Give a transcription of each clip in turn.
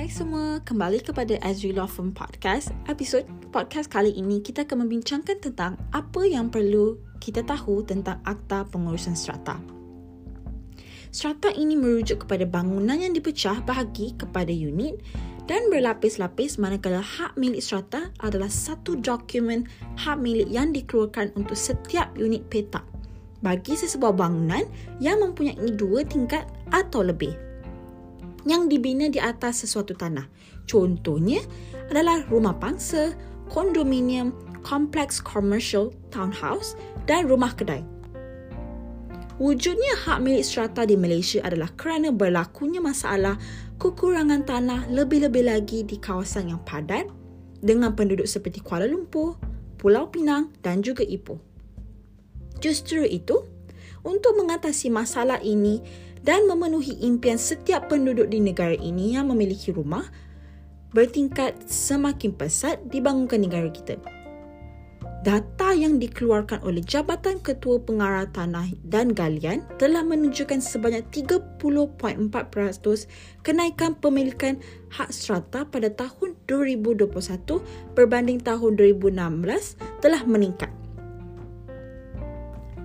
Hai semua, kembali kepada Azri Law Firm Podcast. Episod podcast kali ini kita akan membincangkan tentang apa yang perlu kita tahu tentang Akta Pengurusan Strata. Strata ini merujuk kepada bangunan yang dipecah bahagi kepada unit dan berlapis-lapis manakala hak milik strata adalah satu dokumen hak milik yang dikeluarkan untuk setiap unit petak bagi sesebuah bangunan yang mempunyai dua tingkat atau lebih yang dibina di atas sesuatu tanah. Contohnya adalah rumah pangsa, kondominium, kompleks commercial, townhouse dan rumah kedai. Wujudnya hak milik strata di Malaysia adalah kerana berlakunya masalah kekurangan tanah lebih-lebih lagi di kawasan yang padat dengan penduduk seperti Kuala Lumpur, Pulau Pinang dan juga Ipoh. Justru itu, untuk mengatasi masalah ini, dan memenuhi impian setiap penduduk di negara ini yang memiliki rumah bertingkat semakin pesat dibangunkan negara kita. Data yang dikeluarkan oleh Jabatan Ketua Pengarah Tanah dan Galian telah menunjukkan sebanyak 30.4% kenaikan pemilikan hak strata pada tahun 2021 berbanding tahun 2016 telah meningkat.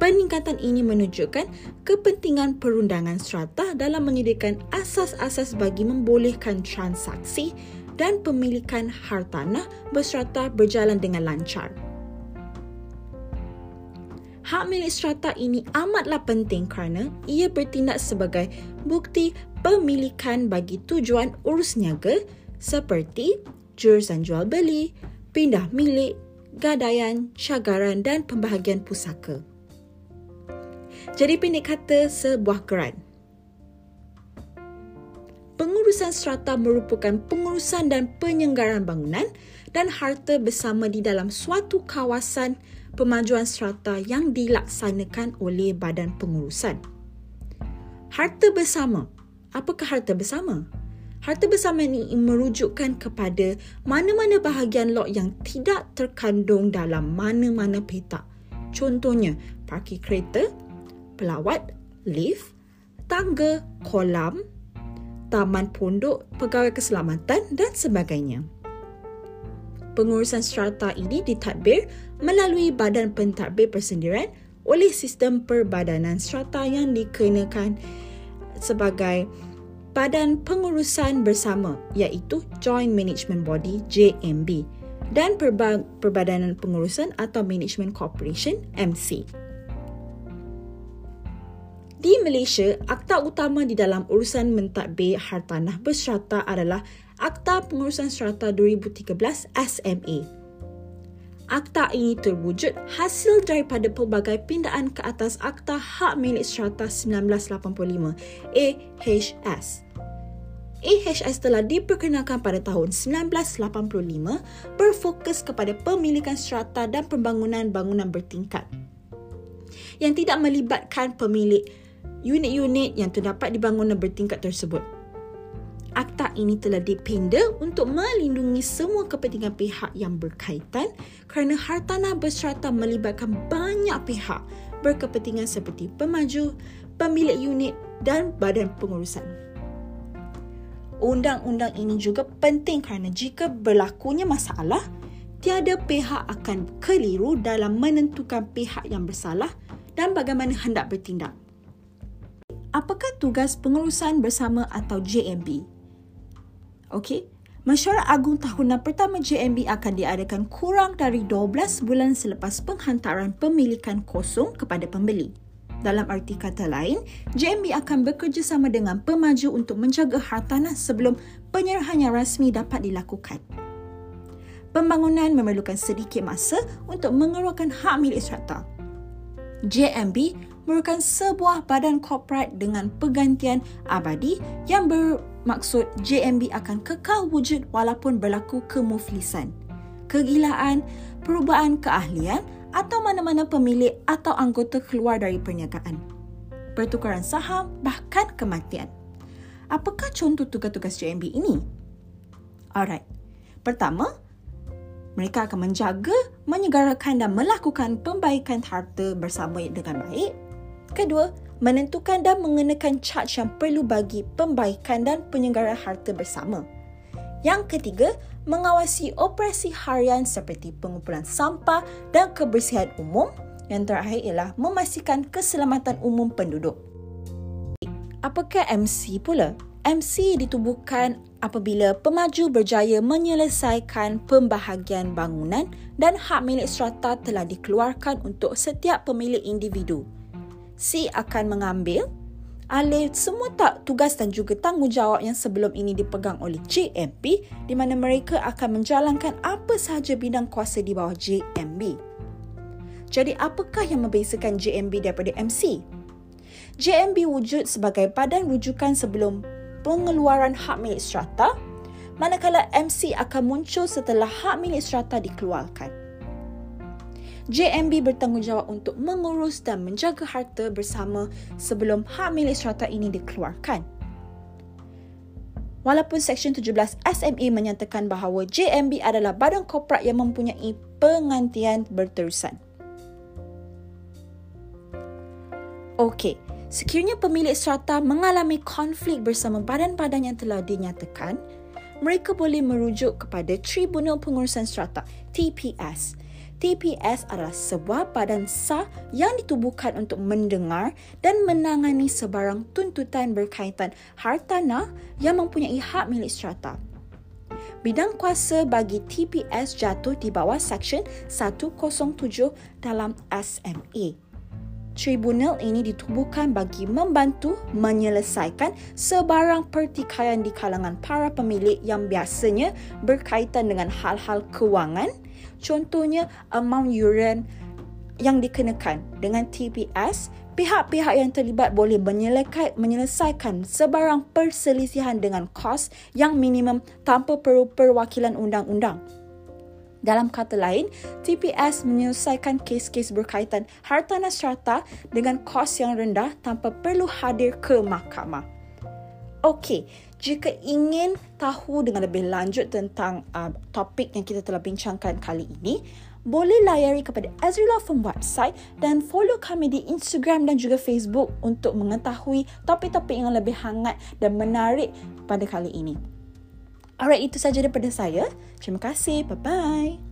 Peningkatan ini menunjukkan kepentingan perundangan strata dalam menyediakan asas-asas bagi membolehkan transaksi dan pemilikan hartanah berstrata berjalan dengan lancar. Hak milik strata ini amatlah penting kerana ia bertindak sebagai bukti pemilikan bagi tujuan urus niaga seperti jurusan jual beli, pindah milik, gadaian, cagaran dan pembahagian pusaka. Jadi pendek kata sebuah geran. Pengurusan strata merupakan pengurusan dan penyenggaran bangunan dan harta bersama di dalam suatu kawasan pemajuan strata yang dilaksanakan oleh badan pengurusan. Harta bersama. Apakah harta bersama? Harta bersama ini merujukkan kepada mana-mana bahagian lot yang tidak terkandung dalam mana-mana petak. Contohnya, parkir kereta, pelawat, lift, tangga, kolam, taman pondok, pegawai keselamatan dan sebagainya. Pengurusan strata ini ditadbir melalui Badan Pentadbir Persendirian oleh sistem perbadanan strata yang dikenakan sebagai Badan Pengurusan Bersama iaitu Joint Management Body JMB dan Perbadanan Pengurusan atau Management Corporation MC. Di Malaysia, akta utama di dalam urusan mentadbir hartanah berserata adalah Akta Pengurusan Serata 2013 SMA. Akta ini terwujud hasil daripada pelbagai pindaan ke atas Akta Hak Milik Serata 1985 AHS. AHS telah diperkenalkan pada tahun 1985 berfokus kepada pemilikan serata dan pembangunan bangunan bertingkat yang tidak melibatkan pemilik unit-unit yang terdapat di bangunan bertingkat tersebut. Akta ini telah dipinda untuk melindungi semua kepentingan pihak yang berkaitan kerana hartanah berserata melibatkan banyak pihak berkepentingan seperti pemaju, pemilik unit dan badan pengurusan. Undang-undang ini juga penting kerana jika berlakunya masalah, tiada pihak akan keliru dalam menentukan pihak yang bersalah dan bagaimana hendak bertindak apakah tugas pengurusan bersama atau JMB? Okey, mesyuarat agung tahunan pertama JMB akan diadakan kurang dari 12 bulan selepas penghantaran pemilikan kosong kepada pembeli. Dalam arti kata lain, JMB akan bekerjasama dengan pemaju untuk menjaga hartanah sebelum penyerahan yang rasmi dapat dilakukan. Pembangunan memerlukan sedikit masa untuk mengeluarkan hak milik strata. JMB merupakan sebuah badan korporat dengan pergantian abadi yang bermaksud JMB akan kekal wujud walaupun berlaku kemuflisan, kegilaan, perubahan keahlian atau mana-mana pemilik atau anggota keluar dari perniagaan. Pertukaran saham bahkan kematian. Apakah contoh tugas-tugas JMB ini? Alright. Pertama, mereka akan menjaga, menyegarakan dan melakukan pembaikan harta bersama dengan baik Kedua, menentukan dan mengenakan charge yang perlu bagi pembaikan dan penyelenggaraan harta bersama. Yang ketiga, mengawasi operasi harian seperti pengumpulan sampah dan kebersihan umum. Yang terakhir ialah memastikan keselamatan umum penduduk. Apakah MC pula? MC ditubuhkan apabila pemaju berjaya menyelesaikan pembahagian bangunan dan hak milik strata telah dikeluarkan untuk setiap pemilik individu. C akan mengambil alih semua tak tugas dan juga tanggungjawab yang sebelum ini dipegang oleh JMB di mana mereka akan menjalankan apa sahaja bidang kuasa di bawah JMB. Jadi apakah yang membezakan JMB daripada MC? JMB wujud sebagai badan rujukan sebelum pengeluaran hak milik strata manakala MC akan muncul setelah hak milik strata dikeluarkan. JMB bertanggungjawab untuk mengurus dan menjaga harta bersama sebelum hak milik strata ini dikeluarkan. Walaupun Seksyen 17 SME menyatakan bahawa JMB adalah badan korporat yang mempunyai pengantian berterusan. Okey, sekiranya pemilik strata mengalami konflik bersama badan-badan yang telah dinyatakan, mereka boleh merujuk kepada Tribunal Pengurusan Strata, TPS, TPS adalah sebuah badan sah yang ditubuhkan untuk mendengar dan menangani sebarang tuntutan berkaitan hartanah yang mempunyai hak milik strata. Bidang kuasa bagi TPS jatuh di bawah Seksyen 107 dalam SME. Tribunal ini ditubuhkan bagi membantu menyelesaikan sebarang pertikaian di kalangan para pemilik yang biasanya berkaitan dengan hal-hal kewangan, contohnya amount yuran yang dikenakan dengan TPS, pihak-pihak yang terlibat boleh menyelesaikan sebarang perselisihan dengan kos yang minimum tanpa perlu perwakilan undang-undang. Dalam kata lain, TPS menyelesaikan kes-kes berkaitan hartanah strata dengan kos yang rendah tanpa perlu hadir ke mahkamah. Okey, jika ingin tahu dengan lebih lanjut tentang uh, topik yang kita telah bincangkan kali ini, boleh layari kepada Azrila from website dan follow kami di Instagram dan juga Facebook untuk mengetahui topik-topik yang lebih hangat dan menarik pada kali ini. Alright, itu saja daripada saya. Terima kasih. Bye-bye.